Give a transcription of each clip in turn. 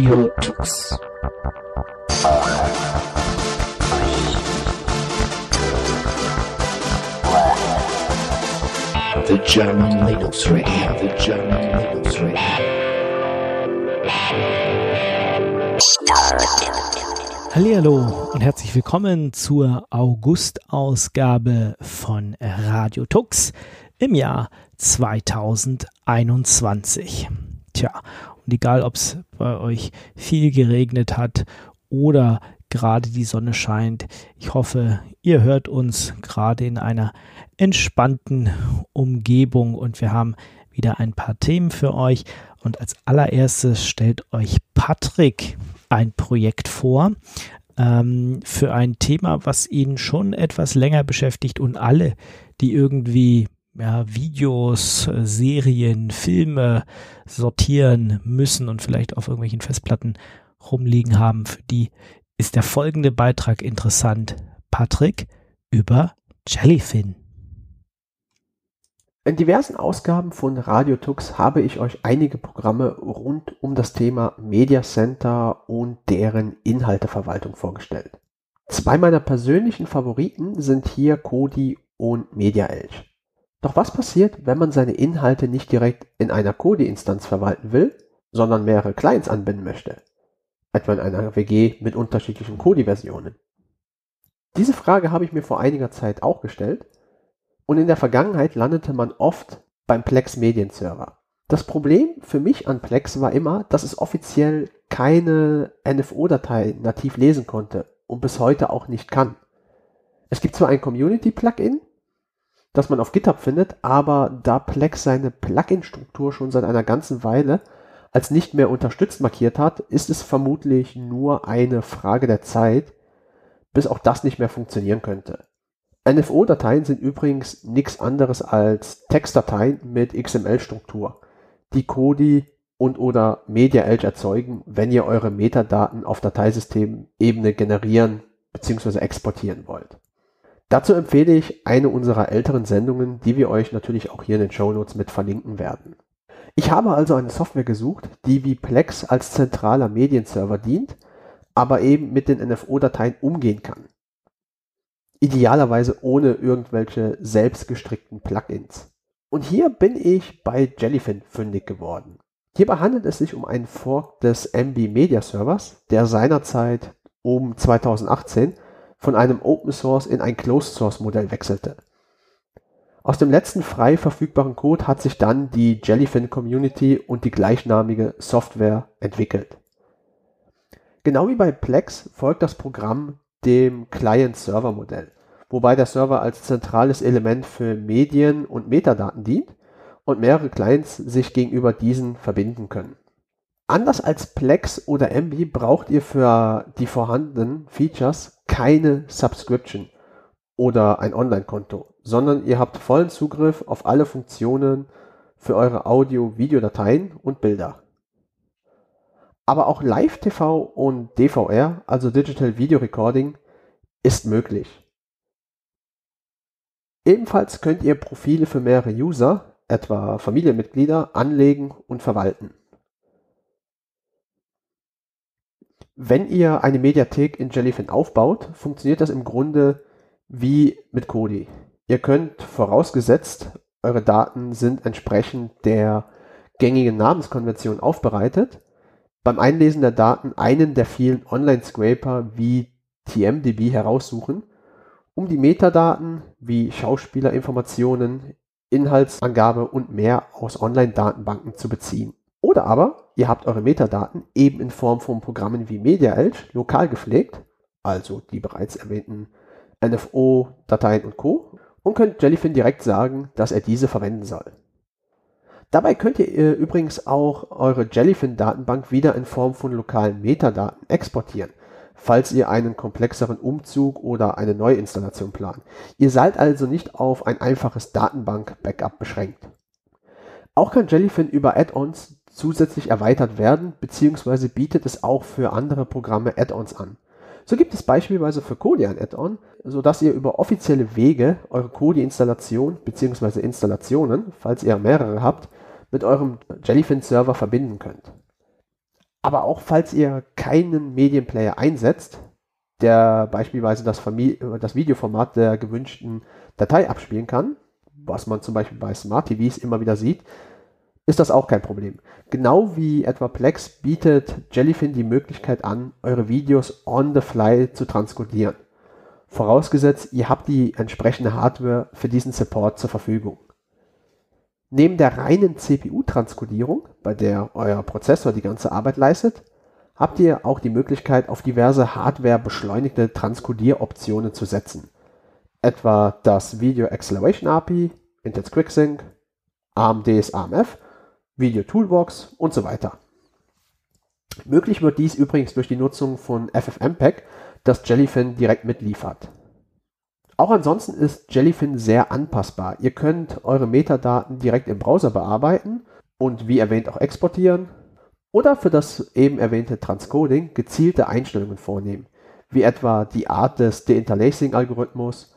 Radio Tux. The German Linux Radio, the German Linux Radio. Hallo und herzlich willkommen zur August-Ausgabe von Radio Tux im Jahr 2021. Tja, und egal ob es bei euch viel geregnet hat oder gerade die Sonne scheint, ich hoffe, ihr hört uns gerade in einer entspannten Umgebung und wir haben wieder ein paar Themen für euch. Und als allererstes stellt euch Patrick ein Projekt vor ähm, für ein Thema, was ihn schon etwas länger beschäftigt und alle, die irgendwie ja, Videos, äh, Serien, Filme sortieren müssen und vielleicht auf irgendwelchen Festplatten rumliegen haben, für die ist der folgende Beitrag interessant. Patrick über Jellyfin. In diversen Ausgaben von RadioTux habe ich euch einige Programme rund um das Thema Media Center und deren Inhalteverwaltung vorgestellt. Zwei meiner persönlichen Favoriten sind hier Kodi und MediaEdge. Doch was passiert, wenn man seine Inhalte nicht direkt in einer Kodi-Instanz verwalten will, sondern mehrere Clients anbinden möchte? Etwa in einer WG mit unterschiedlichen Kodi-Versionen. Diese Frage habe ich mir vor einiger Zeit auch gestellt und in der Vergangenheit landete man oft beim Plex Medienserver. Das Problem für mich an Plex war immer, dass es offiziell keine NFO-Datei nativ lesen konnte und bis heute auch nicht kann. Es gibt zwar ein Community-Plugin, das man auf GitHub findet, aber da Plex seine Plugin-Struktur schon seit einer ganzen Weile als nicht mehr unterstützt markiert hat, ist es vermutlich nur eine Frage der Zeit, bis auch das nicht mehr funktionieren könnte. NFO-Dateien sind übrigens nichts anderes als Textdateien mit XML-Struktur, die Kodi und oder MediaEdge erzeugen, wenn ihr eure Metadaten auf Dateisystemebene generieren bzw. exportieren wollt. Dazu empfehle ich eine unserer älteren Sendungen, die wir euch natürlich auch hier in den Show Notes mit verlinken werden. Ich habe also eine Software gesucht, die wie Plex als zentraler Medienserver dient, aber eben mit den NFO-Dateien umgehen kann. Idealerweise ohne irgendwelche selbstgestrickten Plugins. Und hier bin ich bei Jellyfin fündig geworden. Hierbei handelt es sich um einen Fork des MB Media Servers, der seinerzeit um 2018 von einem Open Source in ein Closed Source Modell wechselte. Aus dem letzten frei verfügbaren Code hat sich dann die Jellyfin Community und die gleichnamige Software entwickelt. Genau wie bei Plex folgt das Programm dem Client-Server-Modell, wobei der Server als zentrales Element für Medien und Metadaten dient und mehrere Clients sich gegenüber diesen verbinden können. Anders als Plex oder Emby braucht ihr für die vorhandenen Features keine Subscription oder ein Online-Konto, sondern ihr habt vollen Zugriff auf alle Funktionen für eure Audio-Videodateien und Bilder. Aber auch Live-TV und DVR, also Digital Video Recording, ist möglich. Ebenfalls könnt ihr Profile für mehrere User, etwa Familienmitglieder, anlegen und verwalten. Wenn ihr eine Mediathek in Jellyfin aufbaut, funktioniert das im Grunde wie mit Kodi. Ihr könnt vorausgesetzt, eure Daten sind entsprechend der gängigen Namenskonvention aufbereitet, beim Einlesen der Daten einen der vielen Online-Scraper wie TMDB heraussuchen, um die Metadaten wie Schauspielerinformationen, Inhaltsangabe und mehr aus Online-Datenbanken zu beziehen. Oder aber ihr habt eure Metadaten eben in Form von Programmen wie MediaEdge lokal gepflegt, also die bereits erwähnten NFO-Dateien und Co. und könnt Jellyfin direkt sagen, dass er diese verwenden soll. Dabei könnt ihr äh, übrigens auch eure Jellyfin-Datenbank wieder in Form von lokalen Metadaten exportieren, falls ihr einen komplexeren Umzug oder eine Neuinstallation plant. Ihr seid also nicht auf ein einfaches Datenbank-Backup beschränkt. Auch kann Jellyfin über Add-ons zusätzlich erweitert werden, beziehungsweise bietet es auch für andere Programme Add-ons an. So gibt es beispielsweise für Kodi ein Add-on, sodass ihr über offizielle Wege eure Kodi-Installation bzw. Installationen, falls ihr mehrere habt, mit eurem Jellyfin-Server verbinden könnt. Aber auch falls ihr keinen Medienplayer einsetzt, der beispielsweise das, das Videoformat der gewünschten Datei abspielen kann, was man zum Beispiel bei Smart TVs immer wieder sieht, ist das auch kein Problem. Genau wie etwa Plex bietet Jellyfin die Möglichkeit an, eure Videos on the fly zu transkodieren. Vorausgesetzt, ihr habt die entsprechende Hardware für diesen Support zur Verfügung. Neben der reinen CPU-Transkodierung, bei der euer Prozessor die ganze Arbeit leistet, habt ihr auch die Möglichkeit, auf diverse Hardware-beschleunigte Transkodieroptionen zu setzen. Etwa das Video Acceleration API, Intel's QuickSync, AMDs AMF Video Toolbox und so weiter. Möglich wird dies übrigens durch die Nutzung von FFmpeg, das Jellyfin direkt mitliefert. Auch ansonsten ist Jellyfin sehr anpassbar. Ihr könnt eure Metadaten direkt im Browser bearbeiten und wie erwähnt auch exportieren oder für das eben erwähnte Transcoding gezielte Einstellungen vornehmen, wie etwa die Art des Deinterlacing-Algorithmus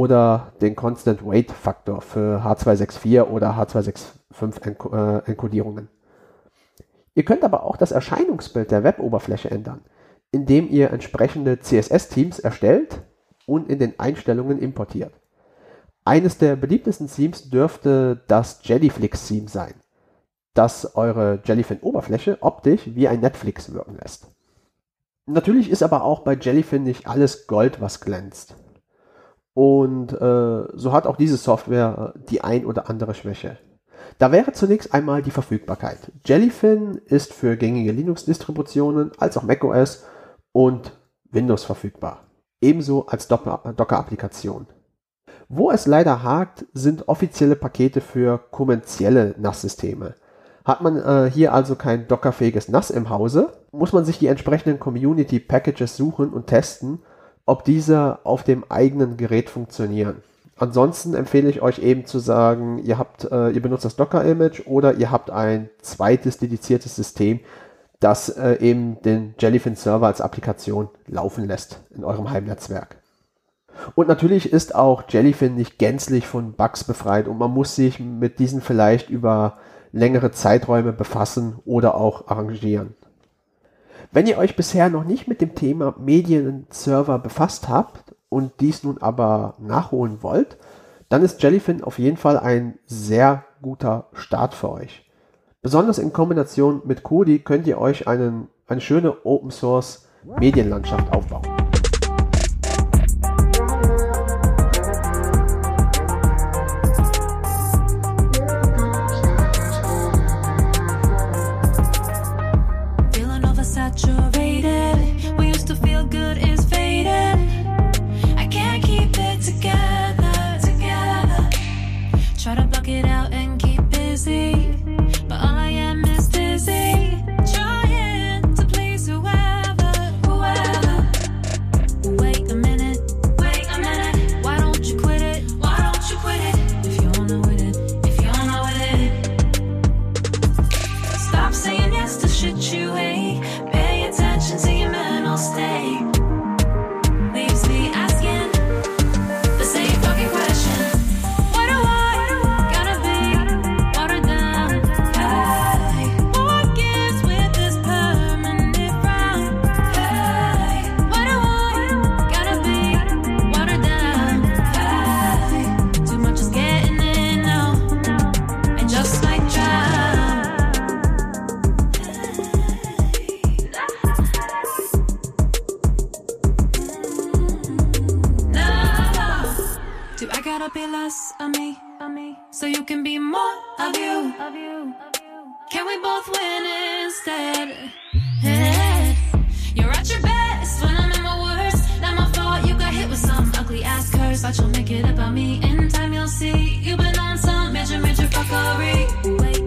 oder den Constant Weight Faktor für H264 oder H265 Enkodierungen. Ihr könnt aber auch das Erscheinungsbild der Weboberfläche ändern, indem ihr entsprechende CSS-Themes erstellt und in den Einstellungen importiert. Eines der beliebtesten Themes dürfte das Jellyflix-Theme sein, das eure Jellyfin-Oberfläche optisch wie ein Netflix wirken lässt. Natürlich ist aber auch bei Jellyfin nicht alles Gold, was glänzt. Und äh, so hat auch diese Software äh, die ein oder andere Schwäche. Da wäre zunächst einmal die Verfügbarkeit. Jellyfin ist für gängige Linux-Distributionen als auch macOS und Windows verfügbar. Ebenso als Docker-Applikation. Wo es leider hakt, sind offizielle Pakete für kommerzielle NAS-Systeme. Hat man äh, hier also kein dockerfähiges NAS im Hause, muss man sich die entsprechenden Community Packages suchen und testen ob diese auf dem eigenen Gerät funktionieren. Ansonsten empfehle ich euch eben zu sagen, ihr habt, äh, ihr benutzt das Docker-Image oder ihr habt ein zweites dediziertes System, das äh, eben den Jellyfin-Server als Applikation laufen lässt in eurem Heimnetzwerk. Und natürlich ist auch Jellyfin nicht gänzlich von Bugs befreit und man muss sich mit diesen vielleicht über längere Zeiträume befassen oder auch arrangieren. Wenn ihr euch bisher noch nicht mit dem Thema Medienserver befasst habt und dies nun aber nachholen wollt, dann ist Jellyfin auf jeden Fall ein sehr guter Start für euch. Besonders in Kombination mit Kodi könnt ihr euch einen, eine schöne Open Source Medienlandschaft aufbauen. less of me, of me, so you can be more of you. Of you. Can we both win instead? You're at your best when I'm in my worst. Not my fault you got hit with some ugly ass curse, but you'll make it about me. In time you'll see you've been on some major, major fuckery. Wait.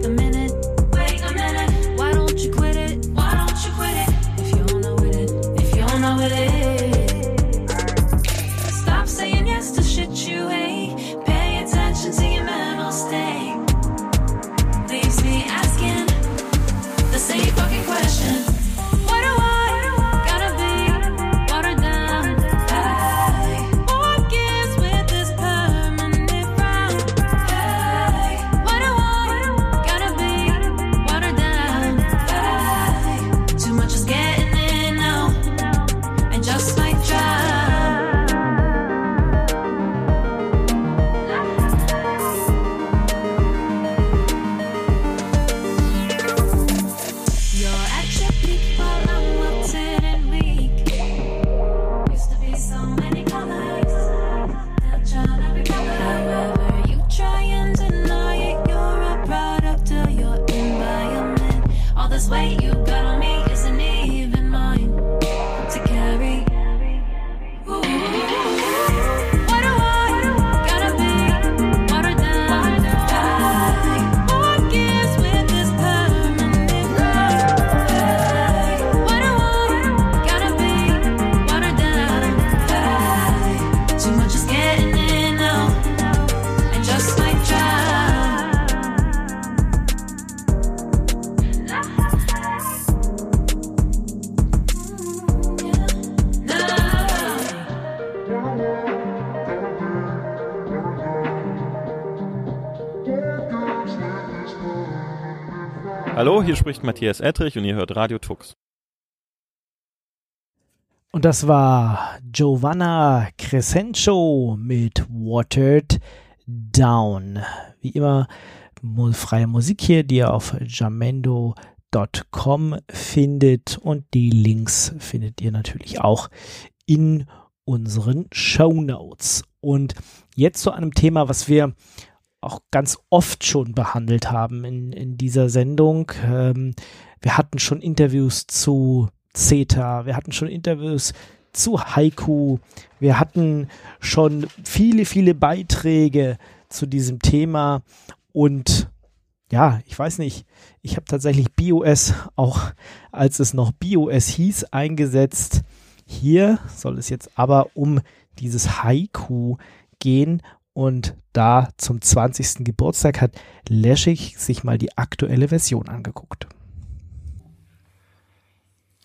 this way you hier spricht Matthias Ettrich und ihr hört Radio Tux. Und das war Giovanna Crescencio mit Watered Down. Wie immer freie Musik hier, die ihr auf jamendo.com findet und die Links findet ihr natürlich auch in unseren Show Notes. Und jetzt zu einem Thema, was wir auch ganz oft schon behandelt haben in, in dieser Sendung. Ähm, wir hatten schon Interviews zu CETA, wir hatten schon Interviews zu Haiku, wir hatten schon viele, viele Beiträge zu diesem Thema und ja, ich weiß nicht, ich habe tatsächlich BOS auch, als es noch BOS hieß, eingesetzt. Hier soll es jetzt aber um dieses Haiku gehen und da zum 20. Geburtstag hat Leschig sich mal die aktuelle Version angeguckt.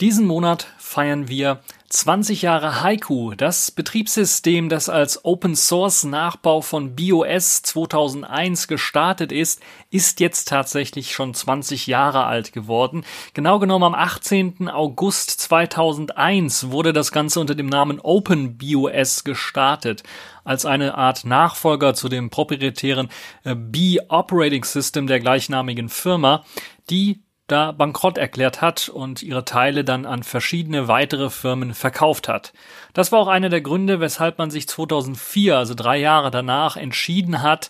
Diesen Monat feiern wir 20 Jahre Haiku, das Betriebssystem, das als Open Source Nachbau von BOS 2001 gestartet ist, ist jetzt tatsächlich schon 20 Jahre alt geworden. Genau genommen am 18. August 2001 wurde das Ganze unter dem Namen OpenBOS gestartet als eine Art Nachfolger zu dem proprietären äh, B Operating System der gleichnamigen Firma, die da bankrott erklärt hat und ihre Teile dann an verschiedene weitere Firmen verkauft hat. Das war auch einer der Gründe, weshalb man sich 2004, also drei Jahre danach, entschieden hat,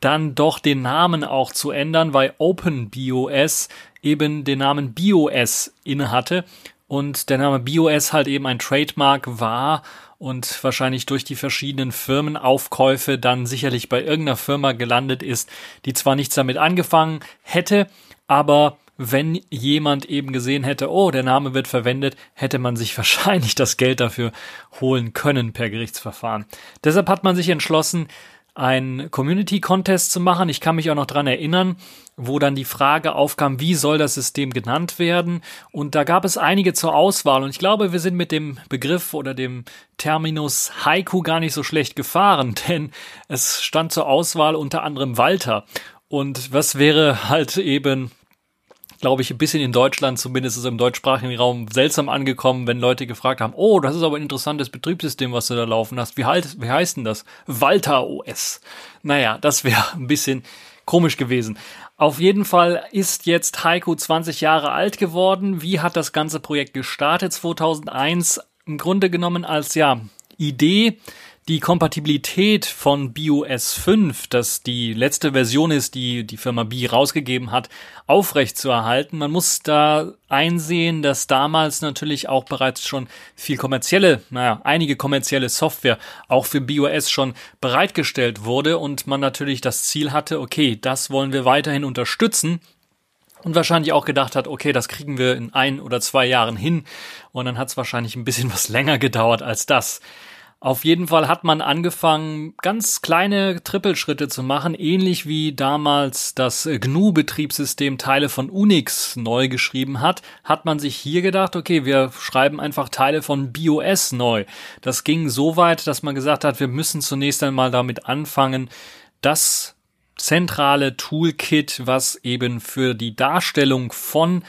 dann doch den Namen auch zu ändern, weil OpenBOS eben den Namen BOS innehatte und der Name BOS halt eben ein Trademark war und wahrscheinlich durch die verschiedenen Firmenaufkäufe dann sicherlich bei irgendeiner Firma gelandet ist, die zwar nichts damit angefangen hätte, aber wenn jemand eben gesehen hätte, oh, der Name wird verwendet, hätte man sich wahrscheinlich das Geld dafür holen können per Gerichtsverfahren. Deshalb hat man sich entschlossen, einen Community Contest zu machen. Ich kann mich auch noch dran erinnern, wo dann die Frage aufkam, wie soll das System genannt werden? Und da gab es einige zur Auswahl. Und ich glaube, wir sind mit dem Begriff oder dem Terminus Haiku gar nicht so schlecht gefahren, denn es stand zur Auswahl unter anderem Walter. Und was wäre halt eben glaube ich, ein bisschen in Deutschland, zumindest ist im deutschsprachigen Raum, seltsam angekommen, wenn Leute gefragt haben, oh, das ist aber ein interessantes Betriebssystem, was du da laufen hast. Wie, halt, wie heißt denn das? Walter OS. Naja, das wäre ein bisschen komisch gewesen. Auf jeden Fall ist jetzt Heiko 20 Jahre alt geworden. Wie hat das ganze Projekt gestartet 2001? Im Grunde genommen als, ja, Idee, die Kompatibilität von BOS 5, das die letzte Version ist, die die Firma B rausgegeben hat, aufrecht zu erhalten. Man muss da einsehen, dass damals natürlich auch bereits schon viel kommerzielle, naja, einige kommerzielle Software auch für BOS schon bereitgestellt wurde und man natürlich das Ziel hatte, okay, das wollen wir weiterhin unterstützen und wahrscheinlich auch gedacht hat, okay, das kriegen wir in ein oder zwei Jahren hin. Und dann hat es wahrscheinlich ein bisschen was länger gedauert als das. Auf jeden Fall hat man angefangen, ganz kleine Trippelschritte zu machen, ähnlich wie damals das GNU-Betriebssystem Teile von Unix neu geschrieben hat, hat man sich hier gedacht, okay, wir schreiben einfach Teile von BOS neu. Das ging so weit, dass man gesagt hat, wir müssen zunächst einmal damit anfangen, das zentrale Toolkit, was eben für die Darstellung von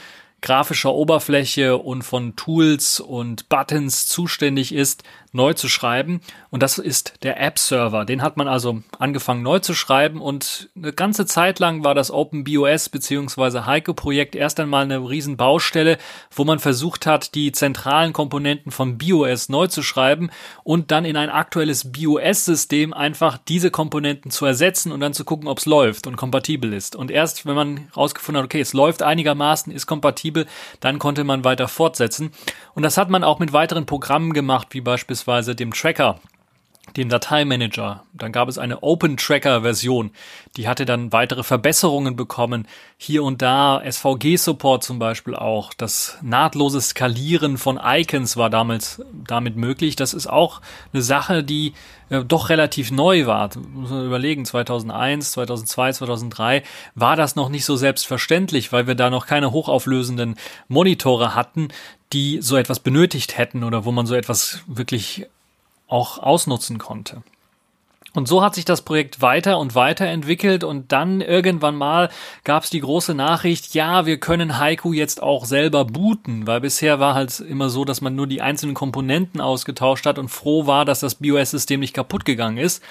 grafischer Oberfläche und von Tools und Buttons zuständig ist, neu zu schreiben. Und das ist der App-Server. Den hat man also angefangen neu zu schreiben und eine ganze Zeit lang war das OpenBOS bzw. Heiko-Projekt erst einmal eine riesen Baustelle, wo man versucht hat, die zentralen Komponenten von BOS neu zu schreiben und dann in ein aktuelles BOS-System einfach diese Komponenten zu ersetzen und dann zu gucken, ob es läuft und kompatibel ist. Und erst wenn man herausgefunden hat, okay, es läuft einigermaßen, ist kompatibel, dann konnte man weiter fortsetzen. Und das hat man auch mit weiteren Programmen gemacht, wie beispielsweise dem Tracker, dem Dateimanager. Dann gab es eine Open Tracker Version. Die hatte dann weitere Verbesserungen bekommen. Hier und da SVG Support zum Beispiel auch. Das nahtlose Skalieren von Icons war damals damit möglich. Das ist auch eine Sache, die äh, doch relativ neu war. Muss man überlegen, 2001, 2002, 2003 war das noch nicht so selbstverständlich, weil wir da noch keine hochauflösenden Monitore hatten, die so etwas benötigt hätten oder wo man so etwas wirklich auch ausnutzen konnte. Und so hat sich das Projekt weiter und weiter entwickelt und dann irgendwann mal gab es die große Nachricht, ja, wir können Haiku jetzt auch selber booten, weil bisher war halt immer so, dass man nur die einzelnen Komponenten ausgetauscht hat und froh war, dass das BOS-System nicht kaputt gegangen ist.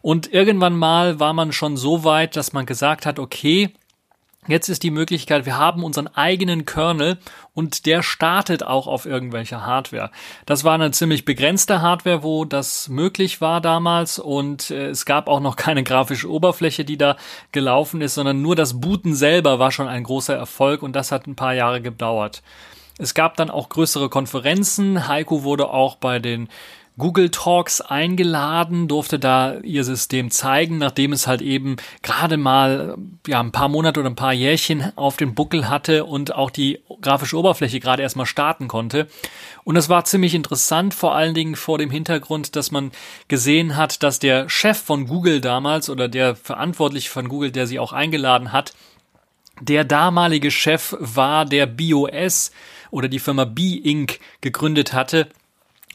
Und irgendwann mal war man schon so weit, dass man gesagt hat, okay, Jetzt ist die Möglichkeit, wir haben unseren eigenen Kernel und der startet auch auf irgendwelcher Hardware. Das war eine ziemlich begrenzte Hardware, wo das möglich war damals und äh, es gab auch noch keine grafische Oberfläche, die da gelaufen ist, sondern nur das Booten selber war schon ein großer Erfolg und das hat ein paar Jahre gedauert. Es gab dann auch größere Konferenzen. Heiko wurde auch bei den Google Talks eingeladen, durfte da ihr System zeigen, nachdem es halt eben gerade mal ja ein paar Monate oder ein paar Jährchen auf dem Buckel hatte und auch die grafische Oberfläche gerade erstmal starten konnte. Und es war ziemlich interessant, vor allen Dingen vor dem Hintergrund, dass man gesehen hat, dass der Chef von Google damals oder der Verantwortliche von Google, der sie auch eingeladen hat, der damalige Chef war, der BOS oder die Firma B-Inc. gegründet hatte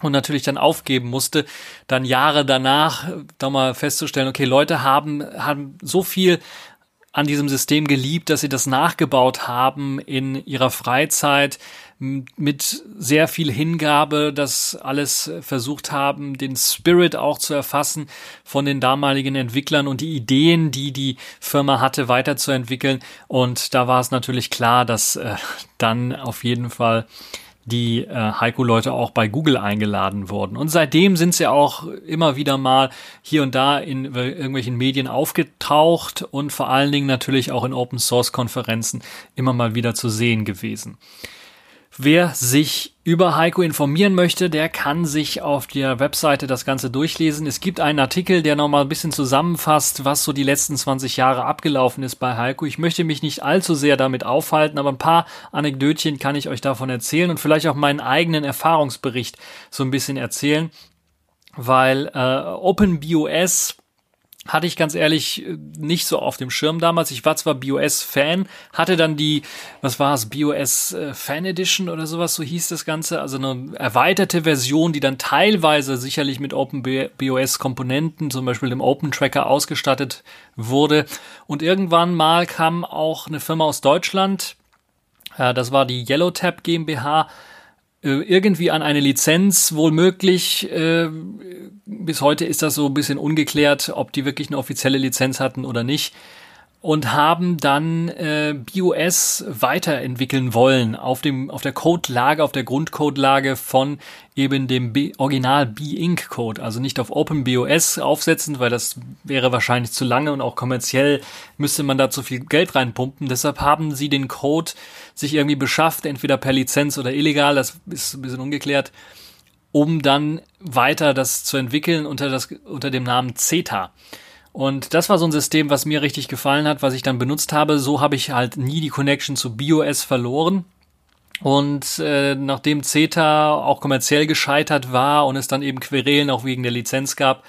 und natürlich dann aufgeben musste, dann Jahre danach da mal festzustellen, okay, Leute haben, haben so viel an diesem System geliebt, dass sie das nachgebaut haben in ihrer Freizeit mit sehr viel Hingabe, das alles versucht haben, den Spirit auch zu erfassen von den damaligen Entwicklern und die Ideen, die die Firma hatte, weiterzuentwickeln. Und da war es natürlich klar, dass äh, dann auf jeden Fall die äh, Heiko-Leute auch bei Google eingeladen wurden. Und seitdem sind sie auch immer wieder mal hier und da in irgendwelchen Medien aufgetaucht und vor allen Dingen natürlich auch in Open-Source-Konferenzen immer mal wieder zu sehen gewesen. Wer sich über Heiko informieren möchte, der kann sich auf der Webseite das Ganze durchlesen. Es gibt einen Artikel, der nochmal ein bisschen zusammenfasst, was so die letzten 20 Jahre abgelaufen ist bei Heiko. Ich möchte mich nicht allzu sehr damit aufhalten, aber ein paar Anekdötchen kann ich euch davon erzählen und vielleicht auch meinen eigenen Erfahrungsbericht so ein bisschen erzählen, weil äh, OpenBOS hatte ich ganz ehrlich äh, nicht so auf dem Schirm damals. Ich war zwar BOS-Fan, hatte dann die, was war es, BOS äh, Fan Edition oder sowas, so hieß das Ganze, also eine erweiterte Version, die dann teilweise sicherlich mit OpenBOS-Komponenten, zum Beispiel dem Open Tracker, ausgestattet wurde. Und irgendwann mal kam auch eine Firma aus Deutschland, äh, das war die Yellowtap GmbH, äh, irgendwie an eine Lizenz wohl möglich. Äh, bis heute ist das so ein bisschen ungeklärt, ob die wirklich eine offizielle Lizenz hatten oder nicht. Und haben dann äh, BOS weiterentwickeln wollen auf dem auf der Codelage, auf der Grundcodelage von eben dem B Original B-Ink Code, also nicht auf OpenBOS aufsetzen, weil das wäre wahrscheinlich zu lange und auch kommerziell müsste man da zu viel Geld reinpumpen. Deshalb haben sie den Code sich irgendwie beschafft, entweder per Lizenz oder illegal, das ist ein bisschen ungeklärt, um dann weiter das zu entwickeln unter, das, unter dem Namen CETA. Und das war so ein System, was mir richtig gefallen hat, was ich dann benutzt habe. So habe ich halt nie die Connection zu BOS verloren. Und äh, nachdem CETA auch kommerziell gescheitert war und es dann eben Querelen auch wegen der Lizenz gab,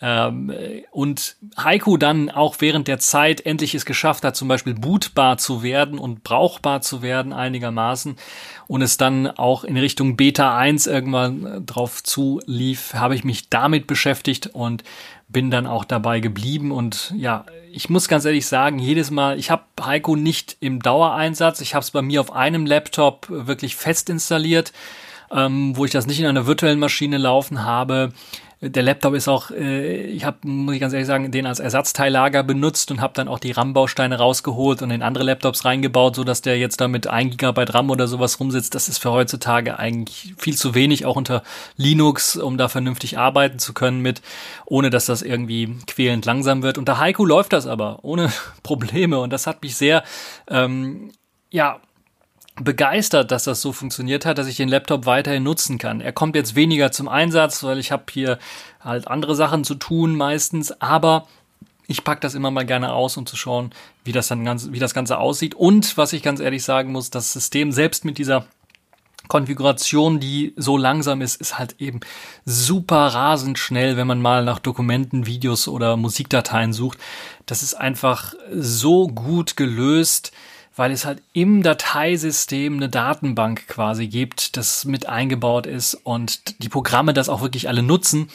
ähm, und Haiku dann auch während der Zeit endlich es geschafft hat, zum Beispiel bootbar zu werden und brauchbar zu werden einigermaßen und es dann auch in Richtung Beta 1 irgendwann drauf zulief, habe ich mich damit beschäftigt und bin dann auch dabei geblieben und ja, ich muss ganz ehrlich sagen, jedes Mal, ich habe Heiko nicht im Dauereinsatz, ich habe es bei mir auf einem Laptop wirklich fest installiert ähm, wo ich das nicht in einer virtuellen Maschine laufen habe. Der Laptop ist auch, äh, ich habe, muss ich ganz ehrlich sagen, den als Ersatzteillager benutzt und habe dann auch die RAM-Bausteine rausgeholt und in andere Laptops reingebaut, so dass der jetzt da mit 1 Gigabyte RAM oder sowas rumsitzt. Das ist für heutzutage eigentlich viel zu wenig, auch unter Linux, um da vernünftig arbeiten zu können mit, ohne dass das irgendwie quälend langsam wird. Unter Haiku läuft das aber ohne Probleme und das hat mich sehr, ähm, ja, begeistert, dass das so funktioniert hat, dass ich den Laptop weiterhin nutzen kann. Er kommt jetzt weniger zum Einsatz, weil ich habe hier halt andere Sachen zu tun meistens, aber ich pack das immer mal gerne aus, um zu schauen, wie das dann ganz, wie das Ganze aussieht. Und was ich ganz ehrlich sagen muss, das System selbst mit dieser Konfiguration, die so langsam ist, ist halt eben super rasend schnell, wenn man mal nach Dokumenten, Videos oder Musikdateien sucht. Das ist einfach so gut gelöst weil es halt im Dateisystem eine Datenbank quasi gibt, das mit eingebaut ist und die Programme das auch wirklich alle nutzen,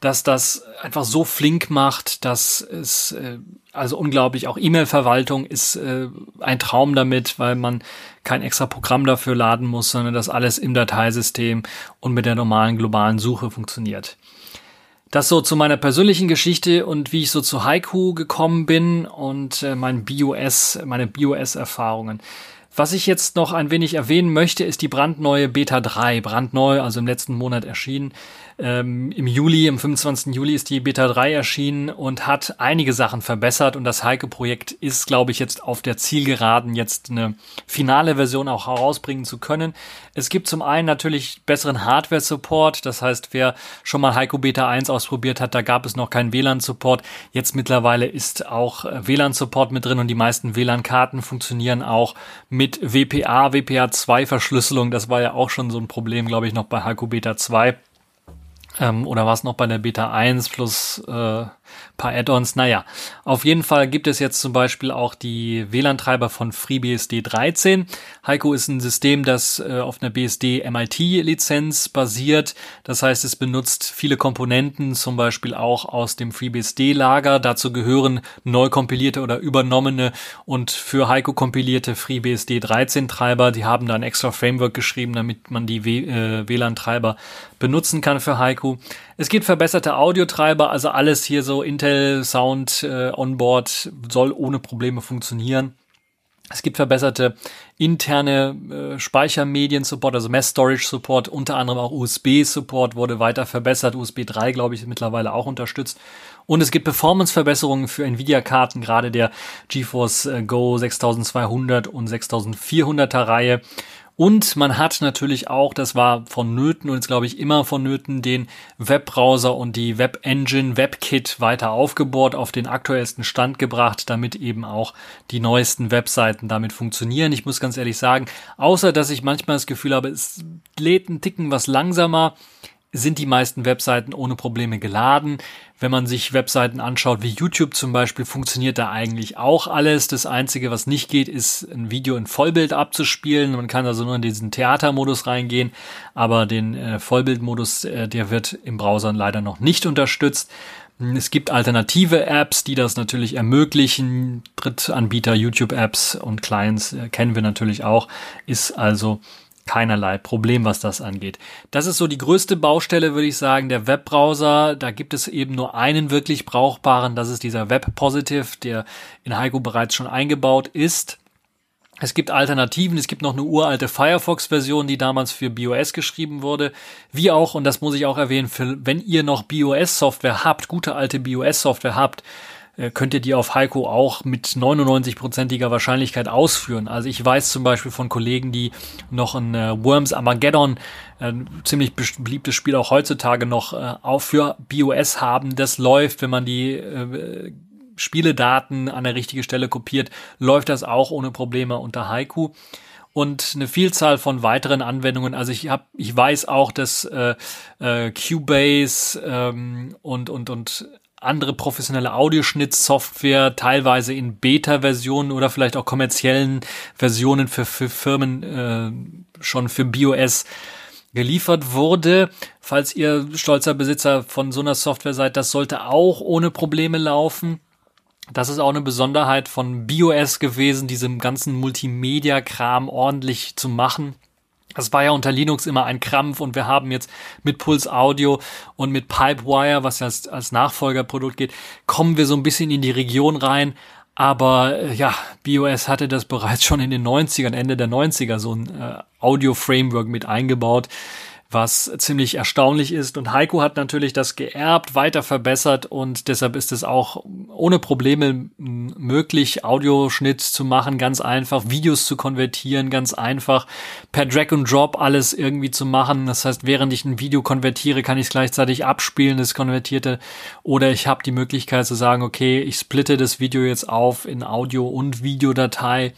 dass das einfach so flink macht, dass es äh, also unglaublich auch E-Mail-Verwaltung ist äh, ein Traum damit, weil man kein extra Programm dafür laden muss, sondern das alles im Dateisystem und mit der normalen globalen Suche funktioniert. Das so zu meiner persönlichen Geschichte und wie ich so zu Haiku gekommen bin und äh, mein BOS, meine BOS-Erfahrungen. Was ich jetzt noch ein wenig erwähnen möchte, ist die brandneue Beta 3, brandneu, also im letzten Monat erschienen. Ähm, Im Juli, im 25. Juli ist die Beta 3 erschienen und hat einige Sachen verbessert und das Heike-Projekt ist, glaube ich, jetzt auf der Zielgeraden, jetzt eine finale Version auch herausbringen zu können. Es gibt zum einen natürlich besseren Hardware-Support, das heißt, wer schon mal Heiko Beta 1 ausprobiert hat, da gab es noch keinen WLAN-Support. Jetzt mittlerweile ist auch äh, WLAN-Support mit drin und die meisten WLAN-Karten funktionieren auch mit WPA, WPA 2 Verschlüsselung. Das war ja auch schon so ein Problem, glaube ich, noch bei Heiko Beta 2. Ähm, oder war es noch bei der Beta 1 plus äh, paar Add-ons? Naja, auf jeden Fall gibt es jetzt zum Beispiel auch die WLAN-Treiber von FreeBSD 13. Heiko ist ein System, das äh, auf einer BSD MIT-Lizenz basiert. Das heißt, es benutzt viele Komponenten, zum Beispiel auch aus dem FreeBSD-Lager. Dazu gehören neu kompilierte oder übernommene und für Heiko kompilierte FreeBSD 13-Treiber. Die haben da ein extra Framework geschrieben, damit man die äh, WLAN-Treiber benutzen kann für Heiko. Es gibt verbesserte Audiotreiber, also alles hier so Intel Sound äh, Onboard soll ohne Probleme funktionieren. Es gibt verbesserte interne äh, Speichermedien-Support, also Mass Storage Support, unter anderem auch USB-Support wurde weiter verbessert. USB 3, glaube ich, ist mittlerweile auch unterstützt. Und es gibt Performance-Verbesserungen für Nvidia-Karten, gerade der GeForce äh, Go 6200 und 6400er Reihe. Und man hat natürlich auch, das war vonnöten und ist glaube ich immer vonnöten, den Webbrowser und die Web-Engine, WebKit weiter aufgebohrt, auf den aktuellsten Stand gebracht, damit eben auch die neuesten Webseiten damit funktionieren. Ich muss ganz ehrlich sagen, außer dass ich manchmal das Gefühl habe, es lädt einen Ticken was langsamer, sind die meisten Webseiten ohne Probleme geladen. Wenn man sich Webseiten anschaut, wie YouTube zum Beispiel, funktioniert da eigentlich auch alles. Das Einzige, was nicht geht, ist ein Video in Vollbild abzuspielen. Man kann also nur in diesen Theatermodus reingehen, aber den äh, Vollbildmodus, äh, der wird im Browser leider noch nicht unterstützt. Es gibt alternative Apps, die das natürlich ermöglichen. Drittanbieter, YouTube-Apps und Clients äh, kennen wir natürlich auch. Ist also keinerlei Problem, was das angeht. Das ist so die größte Baustelle, würde ich sagen, der Webbrowser. Da gibt es eben nur einen wirklich brauchbaren, das ist dieser Web Positive, der in Heiko bereits schon eingebaut ist. Es gibt Alternativen, es gibt noch eine uralte Firefox-Version, die damals für BOS geschrieben wurde. Wie auch, und das muss ich auch erwähnen, für, wenn ihr noch BOS-Software habt, gute alte BOS-Software habt, könnt ihr die auf Heiko auch mit 99%iger Wahrscheinlichkeit ausführen. Also ich weiß zum Beispiel von Kollegen, die noch ein äh, Worms Armageddon, ein ziemlich beliebtes Spiel auch heutzutage noch äh, auch für BOS haben. Das läuft, wenn man die äh, Spieledaten an der richtige Stelle kopiert, läuft das auch ohne Probleme unter Haiku und eine Vielzahl von weiteren Anwendungen. Also ich habe, ich weiß auch, dass äh, äh, Cubase ähm, und und und andere professionelle Audioschnittsoftware, teilweise in Beta-Versionen oder vielleicht auch kommerziellen Versionen für, für Firmen äh, schon für BOS geliefert wurde. Falls ihr stolzer Besitzer von so einer Software seid, das sollte auch ohne Probleme laufen. Das ist auch eine Besonderheit von BOS gewesen, diesem ganzen Multimedia-Kram ordentlich zu machen Das war ja unter Linux immer ein Krampf und wir haben jetzt mit Pulse Audio und mit Pipewire, was ja als, als Nachfolgerprodukt geht, kommen wir so ein bisschen in die Region rein. Aber äh, ja, BOS hatte das bereits schon in den 90ern, Ende der 90er, so ein äh, Audio-Framework mit eingebaut was ziemlich erstaunlich ist. Und Heiko hat natürlich das geerbt, weiter verbessert und deshalb ist es auch ohne Probleme möglich, Audioschnitt zu machen, ganz einfach, Videos zu konvertieren, ganz einfach, per Drag and Drop alles irgendwie zu machen. Das heißt, während ich ein Video konvertiere, kann ich es gleichzeitig abspielen, das konvertierte, oder ich habe die Möglichkeit zu sagen, okay, ich splitte das Video jetzt auf in Audio- und Videodatei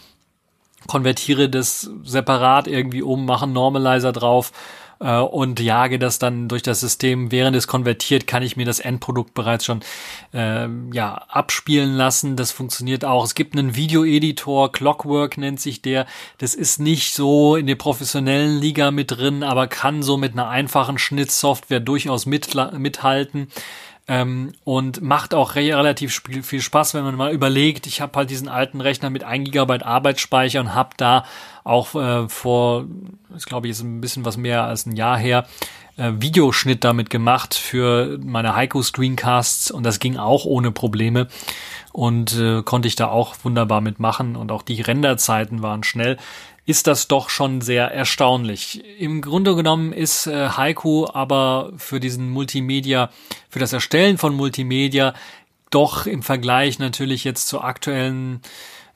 konvertiere das separat irgendwie um, mache einen Normalizer drauf äh, und jage das dann durch das System. Während es konvertiert, kann ich mir das Endprodukt bereits schon äh, ja abspielen lassen. Das funktioniert auch. Es gibt einen Videoeditor, Clockwork nennt sich der. Das ist nicht so in der professionellen Liga mit drin, aber kann so mit einer einfachen Schnittsoftware durchaus mit, mithalten. Ähm, und macht auch re relativ viel Spaß, wenn man mal überlegt, ich habe halt diesen alten Rechner mit 1 GB Arbeitsspeicher und habe da auch äh, vor, ich glaube, jetzt ein bisschen was mehr als ein Jahr her, äh, Videoschnitt damit gemacht für meine Heiko Screencasts und das ging auch ohne Probleme und äh, konnte ich da auch wunderbar mitmachen und auch die Renderzeiten waren schnell ist das doch schon sehr erstaunlich. Im Grunde genommen ist äh, Haiku aber für diesen Multimedia, für das Erstellen von Multimedia doch im Vergleich natürlich jetzt zur aktuellen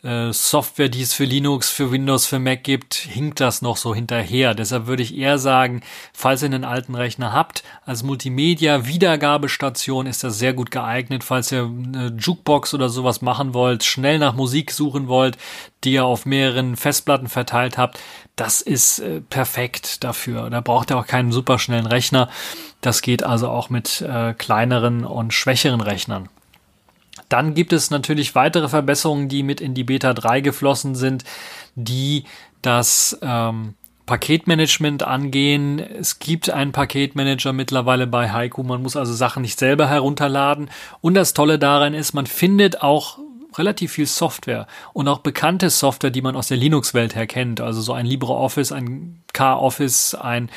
äh, Software, die es für Linux, für Windows, für Mac gibt, hinkt das noch so hinterher. Deshalb würde ich eher sagen, falls ihr einen alten Rechner habt, als Multimedia-Wiedergabestation ist das sehr gut geeignet. Falls ihr eine Jukebox oder sowas machen wollt, schnell nach Musik suchen wollt, die ihr auf mehreren Festplatten verteilt habt, das ist äh, perfekt dafür. Da braucht ihr auch keinen superschnellen Rechner. Das geht also auch mit äh, kleineren und schwächeren Rechnern. Dann gibt es natürlich weitere Verbesserungen, die mit in die Beta 3 geflossen sind, die das ähm, Paketmanagement angehen. Es gibt einen Paketmanager mittlerweile bei Haiku. Man muss also Sachen nicht selber herunterladen. Und das Tolle daran ist, man findet auch relativ viel Software und auch bekannte Software, die man aus der Linux-Welt her kennt. Also so ein LibreOffice, ein K-Office, ein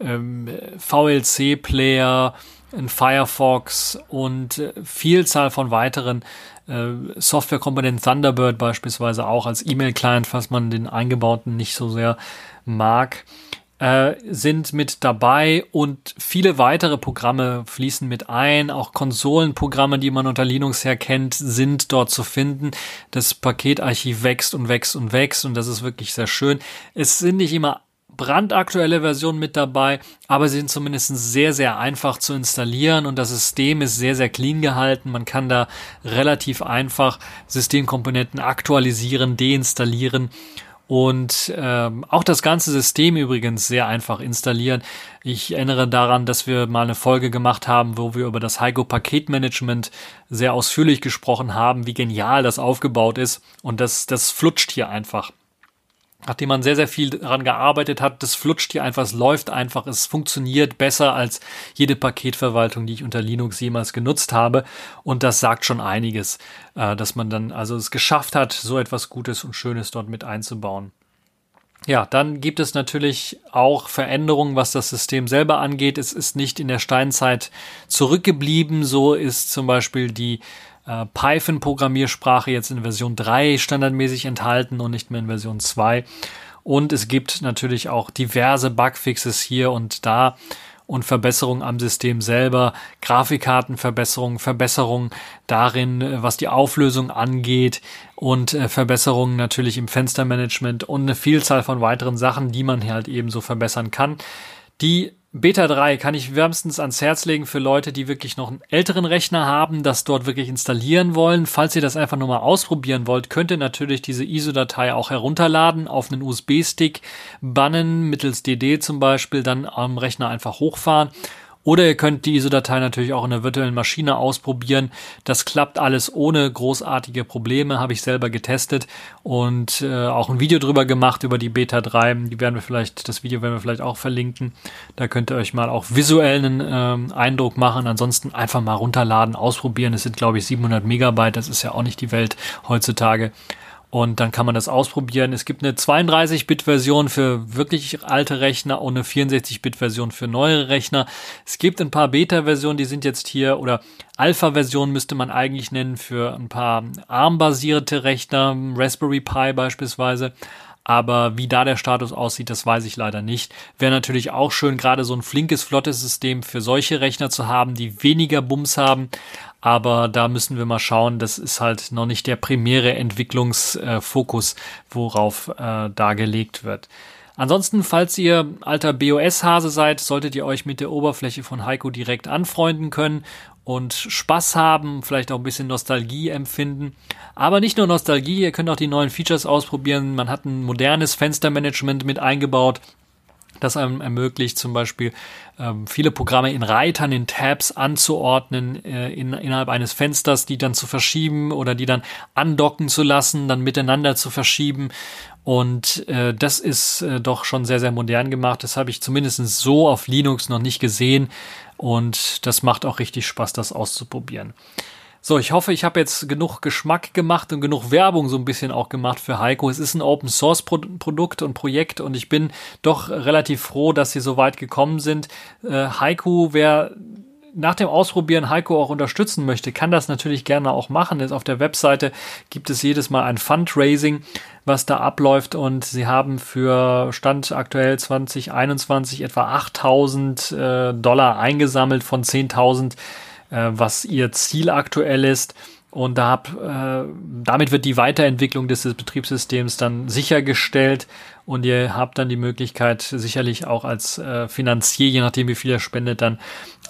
ähm, VLC-Player, ein Firefox und äh, Vielzahl von weiteren äh, Softwarekomponenten, Thunderbird beispielsweise auch als E-Mail-Client, falls man den eingebauten nicht so sehr mag, äh, sind mit dabei und viele weitere Programme fließen mit ein. Auch Konsolenprogramme, die man unter Linux her kennt, sind dort zu finden. Das Paketarchiv wächst und wächst und wächst und das ist wirklich sehr schön. Es sind nicht immer brandaktuelle Version mit dabei, aber sie sind zumindest sehr, sehr einfach zu installieren und das System ist sehr, sehr clean gehalten. Man kann da relativ einfach Systemkomponenten aktualisieren, deinstallieren und ähm, auch das ganze System übrigens sehr einfach installieren. Ich erinnere daran, dass wir mal eine Folge gemacht haben, wo wir über das Heiko Paketmanagement sehr ausführlich gesprochen haben, wie genial das aufgebaut ist und das, das flutscht hier einfach nachdem man sehr, sehr viel daran gearbeitet hat, das flutscht hier einfach, es läuft einfach, es funktioniert besser als jede Paketverwaltung, die ich unter Linux jemals genutzt habe. Und das sagt schon einiges, äh, dass man dann also es geschafft hat, so etwas Gutes und Schönes dort mit einzubauen. Ja, dann gibt es natürlich auch Veränderungen, was das System selber angeht. Es ist nicht in der Steinzeit zurückgeblieben. So ist zum Beispiel die äh, Python-Programmiersprache jetzt in Version 3 standardmäßig enthalten und nicht mehr in Version 2. Und es gibt natürlich auch diverse Bugfixes hier und da und Verbesserungen am System selber, Grafikkartenverbesserungen, Verbesserungen darin, was die Auflösung angeht und äh, Verbesserungen natürlich im Fenstermanagement und eine Vielzahl von weiteren Sachen, die man halt eben so verbessern kann. Die Beta 3 kann ich wärmstens ans Herz legen für Leute, die wirklich noch einen älteren Rechner haben, das dort wirklich installieren wollen. Falls ihr das einfach nur mal ausprobieren wollt, könnt ihr natürlich diese ISO-Datei auch herunterladen, auf einen USB-Stick bannen, mittels DD zum Beispiel, dann am Rechner einfach hochfahren oder ihr könnt die ISO-Datei natürlich auch in der virtuellen Maschine ausprobieren. Das klappt alles ohne großartige Probleme, habe ich selber getestet und äh, auch ein Video drüber gemacht über die Beta 3. Die werden wir vielleicht, das Video werden wir vielleicht auch verlinken. Da könnt ihr euch mal auch visuell einen ähm, Eindruck machen. Ansonsten einfach mal runterladen, ausprobieren. Es sind glaube ich 700 Megabyte. Das ist ja auch nicht die Welt heutzutage. Und dann kann man das ausprobieren. Es gibt eine 32-Bit-Version für wirklich alte Rechner und eine 64-Bit-Version für neuere Rechner. Es gibt ein paar Beta-Versionen, die sind jetzt hier oder Alpha-Version müsste man eigentlich nennen für ein paar ARM-basierte Rechner, Raspberry Pi beispielsweise. Aber wie da der Status aussieht, das weiß ich leider nicht. Wäre natürlich auch schön, gerade so ein flinkes, flottes System für solche Rechner zu haben, die weniger Bums haben. Aber da müssen wir mal schauen. Das ist halt noch nicht der primäre Entwicklungsfokus, worauf äh, da gelegt wird. Ansonsten, falls ihr alter BOS-Hase seid, solltet ihr euch mit der Oberfläche von Heiko direkt anfreunden können und Spaß haben, vielleicht auch ein bisschen Nostalgie empfinden. Aber nicht nur Nostalgie, ihr könnt auch die neuen Features ausprobieren. Man hat ein modernes Fenstermanagement mit eingebaut, das einem ermöglicht, zum Beispiel ähm, viele Programme in Reitern, in Tabs anzuordnen, äh, in, innerhalb eines Fensters, die dann zu verschieben oder die dann andocken zu lassen, dann miteinander zu verschieben. Und äh, das ist äh, doch schon sehr, sehr modern gemacht. Das habe ich zumindest so auf Linux noch nicht gesehen. Und das macht auch richtig Spaß, das auszuprobieren. So, ich hoffe, ich habe jetzt genug Geschmack gemacht und genug Werbung so ein bisschen auch gemacht für Heiko. Es ist ein Open Source Produkt und Projekt und ich bin doch relativ froh, dass sie so weit gekommen sind. Äh, Heiko, wer nach dem Ausprobieren Heiko auch unterstützen möchte, kann das natürlich gerne auch machen. Jetzt auf der Webseite gibt es jedes Mal ein Fundraising, was da abläuft und sie haben für Stand aktuell 2021 etwa 8000 äh, Dollar eingesammelt von 10.000 äh, was ihr Ziel aktuell ist. Und da hab, äh, damit wird die Weiterentwicklung des Betriebssystems dann sichergestellt und ihr habt dann die Möglichkeit, sicherlich auch als äh, Finanzier, je nachdem wie viel ihr spendet, dann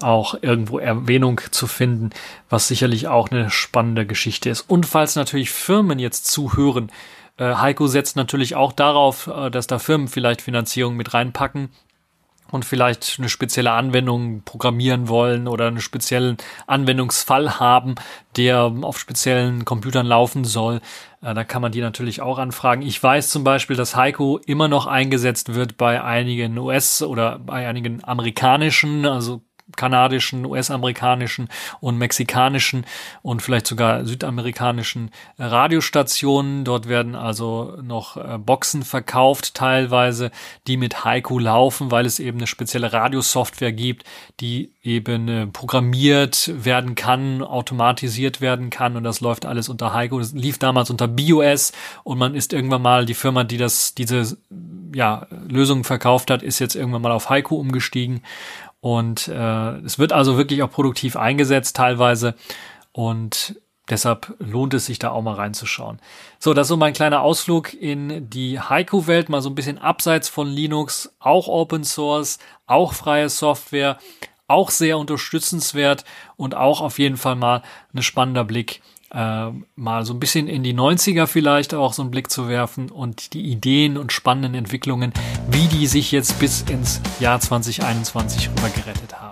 auch irgendwo Erwähnung zu finden, was sicherlich auch eine spannende Geschichte ist. Und falls natürlich Firmen jetzt zuhören, äh, Heiko setzt natürlich auch darauf, äh, dass da Firmen vielleicht Finanzierung mit reinpacken und vielleicht eine spezielle Anwendung programmieren wollen oder einen speziellen Anwendungsfall haben, der auf speziellen Computern laufen soll, äh, da kann man die natürlich auch anfragen. Ich weiß zum Beispiel, dass Heiko immer noch eingesetzt wird bei einigen US- oder bei einigen amerikanischen, also kanadischen, US-amerikanischen und mexikanischen und vielleicht sogar südamerikanischen Radiostationen. Dort werden also noch äh, Boxen verkauft, teilweise, die mit Haiku laufen, weil es eben eine spezielle Radiosoftware gibt, die eben äh, programmiert werden kann, automatisiert werden kann und das läuft alles unter Haiku. Das lief damals unter BOS und man ist irgendwann mal die Firma, die das, diese ja, Lösungen verkauft hat, ist jetzt irgendwann mal auf Haiku umgestiegen und äh, es wird also wirklich auch produktiv eingesetzt teilweise. Und deshalb lohnt es sich da auch mal reinzuschauen. So, das ist so mein kleiner Ausflug in die Haiku-Welt, mal so ein bisschen abseits von Linux, auch Open Source, auch freie Software, auch sehr unterstützenswert und auch auf jeden Fall mal ein spannender Blick äh, mal so ein bisschen in die 90er vielleicht auch so einen Blick zu werfen und die Ideen und spannenden Entwicklungen, wie die sich jetzt bis ins Jahr 2021 rüber gerettet haben.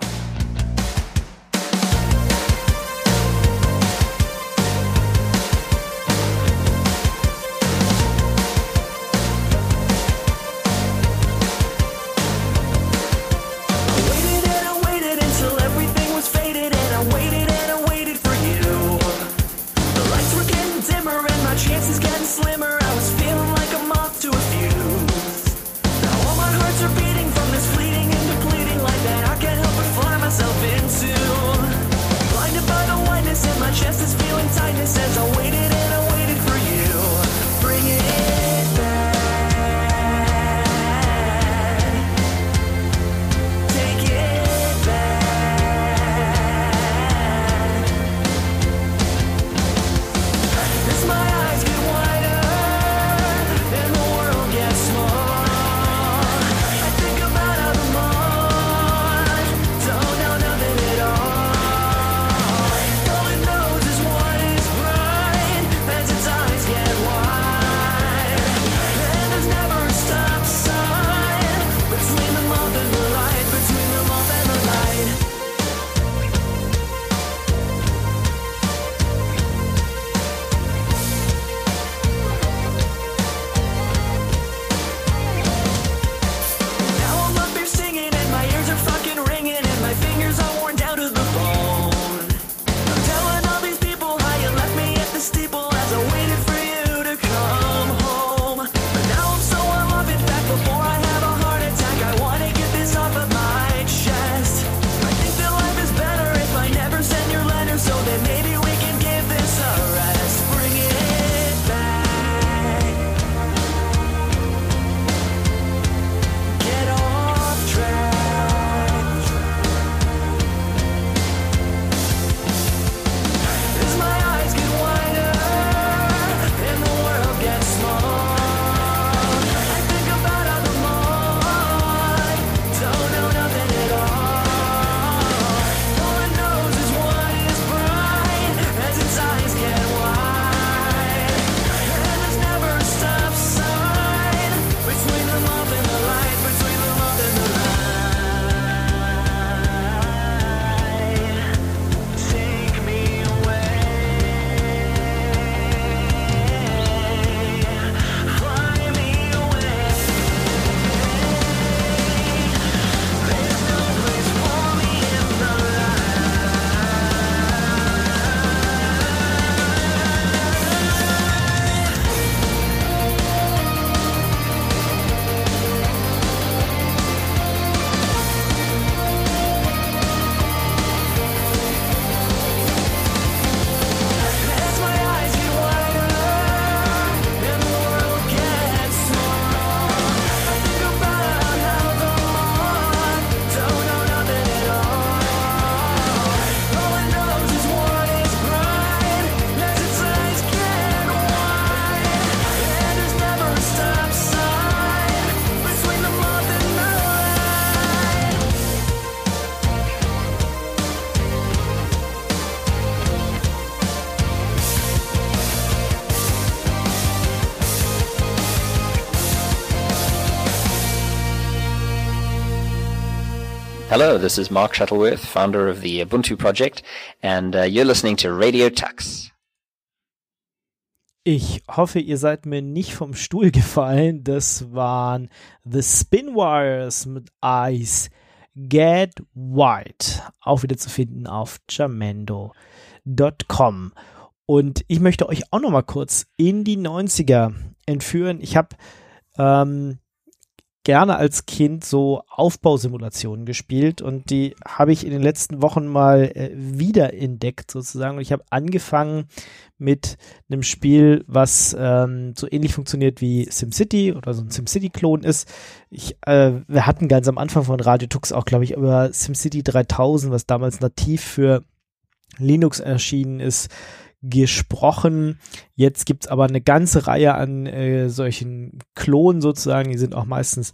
Hello, this is Mark Shuttleworth, founder of the Ubuntu project, and uh, you're listening to Radio Tux. Ich hoffe, ihr seid mir nicht vom Stuhl gefallen. Das waren The Spinwires mit Ice Get White. Auch wieder zu finden auf jamendo.com. Und ich möchte euch auch noch mal kurz in die 90er entführen. Ich habe ähm, gerne als Kind so Aufbausimulationen gespielt und die habe ich in den letzten Wochen mal äh, wiederentdeckt sozusagen. Und ich habe angefangen mit einem Spiel, was ähm, so ähnlich funktioniert wie SimCity oder so ein SimCity-Klon ist. Ich, äh, wir hatten ganz am Anfang von Radio Tux auch, glaube ich, über SimCity 3000, was damals nativ für Linux erschienen ist, gesprochen. Jetzt gibt's aber eine ganze Reihe an äh, solchen Klonen sozusagen, die sind auch meistens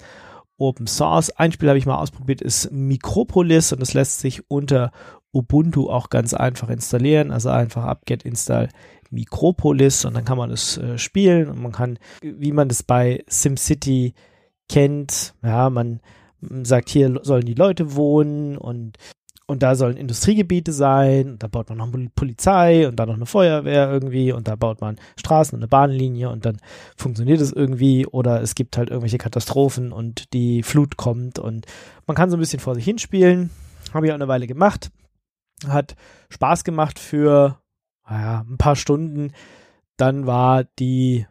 Open Source. Ein Spiel habe ich mal ausprobiert, ist Micropolis und das lässt sich unter Ubuntu auch ganz einfach installieren. Also einfach apt-get install Micropolis und dann kann man es äh, spielen und man kann, wie man das bei SimCity kennt, ja, man sagt, hier sollen die Leute wohnen und und da sollen Industriegebiete sein, und da baut man noch Polizei und dann noch eine Feuerwehr irgendwie und da baut man Straßen und eine Bahnlinie und dann funktioniert es irgendwie oder es gibt halt irgendwelche Katastrophen und die Flut kommt und man kann so ein bisschen vor sich hinspielen. Habe ich auch eine Weile gemacht. Hat Spaß gemacht für naja, ein paar Stunden. Dann war die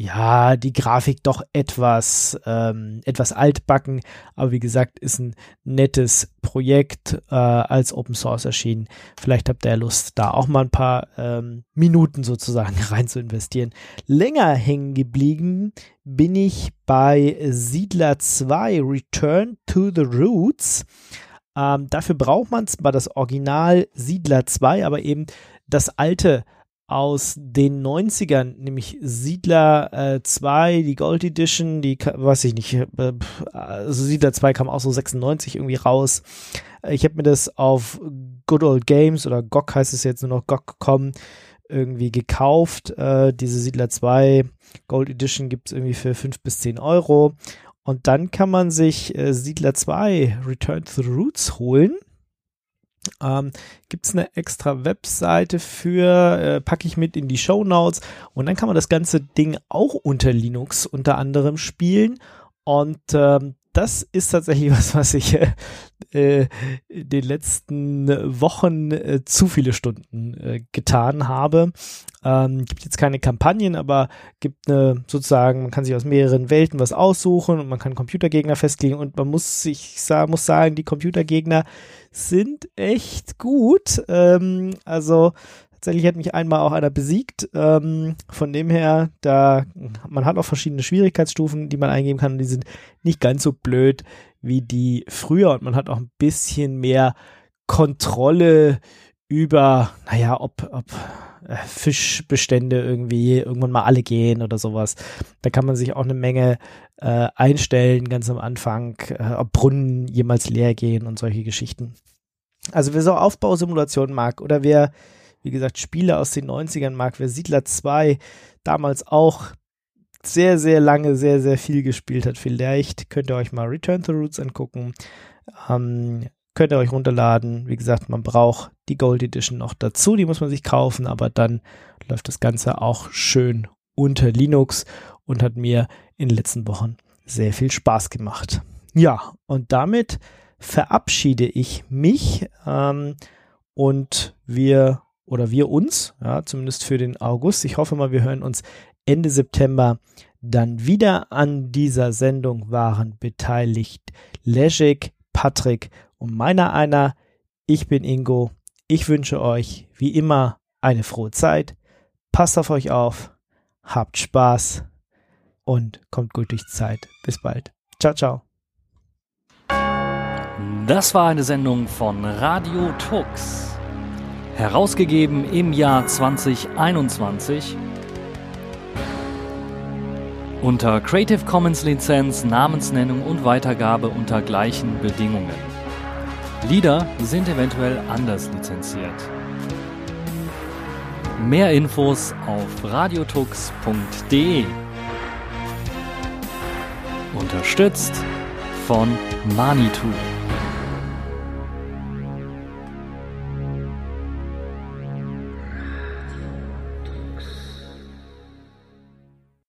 ja, die Grafik doch etwas, ähm, etwas altbacken, aber wie gesagt, ist ein nettes Projekt äh, als Open Source erschienen. Vielleicht habt ihr Lust, da auch mal ein paar ähm, Minuten sozusagen rein zu investieren. Länger hängen geblieben bin ich bei Siedler 2 Return to the Roots. Ähm, dafür braucht man zwar das Original Siedler 2, aber eben das alte aus den 90ern, nämlich Siedler äh, 2, die Gold Edition, die, weiß ich nicht, äh, also Siedler 2 kam auch so 96 irgendwie raus. Ich habe mir das auf Good Old Games oder GOG heißt es jetzt nur noch GOG.com irgendwie gekauft. Äh, diese Siedler 2 Gold Edition gibt es irgendwie für 5 bis 10 Euro. Und dann kann man sich äh, Siedler 2 Return to the Roots holen ähm, Gibt es eine extra Webseite für, äh, packe ich mit in die Show Notes. Und dann kann man das ganze Ding auch unter Linux unter anderem spielen. Und ähm, das ist tatsächlich was, was ich äh, äh, in den letzten Wochen äh, zu viele Stunden äh, getan habe. Ähm, gibt jetzt keine Kampagnen, aber gibt eine sozusagen, man kann sich aus mehreren Welten was aussuchen und man kann Computergegner festlegen und man muss sich muss sagen, die Computergegner sind echt gut. Ähm, also Tatsächlich hat mich einmal auch einer besiegt. Ähm, von dem her, da man hat auch verschiedene Schwierigkeitsstufen, die man eingeben kann. Und die sind nicht ganz so blöd wie die früher und man hat auch ein bisschen mehr Kontrolle über, naja, ob, ob äh, Fischbestände irgendwie irgendwann mal alle gehen oder sowas. Da kann man sich auch eine Menge äh, einstellen, ganz am Anfang, äh, ob Brunnen jemals leer gehen und solche Geschichten. Also wer so Aufbausimulationen mag oder wer wie gesagt, Spiele aus den 90ern mag, wer Siedler 2 damals auch sehr, sehr lange, sehr, sehr viel gespielt hat, vielleicht könnt ihr euch mal Return to Roots angucken. Ähm, könnt ihr euch runterladen. Wie gesagt, man braucht die Gold Edition noch dazu, die muss man sich kaufen, aber dann läuft das Ganze auch schön unter Linux und hat mir in den letzten Wochen sehr viel Spaß gemacht. Ja, und damit verabschiede ich mich ähm, und wir oder wir uns, ja, zumindest für den August. Ich hoffe mal, wir hören uns Ende September dann wieder an dieser Sendung waren beteiligt Leszek, Patrick und meiner einer. Ich bin Ingo. Ich wünsche euch wie immer eine frohe Zeit. Passt auf euch auf. Habt Spaß und kommt gut durch die Zeit. Bis bald. Ciao, ciao. Das war eine Sendung von Radio Tux. Herausgegeben im Jahr 2021 unter Creative Commons Lizenz, Namensnennung und Weitergabe unter gleichen Bedingungen. Lieder sind eventuell anders lizenziert. Mehr Infos auf radiotux.de. Unterstützt von Manitou.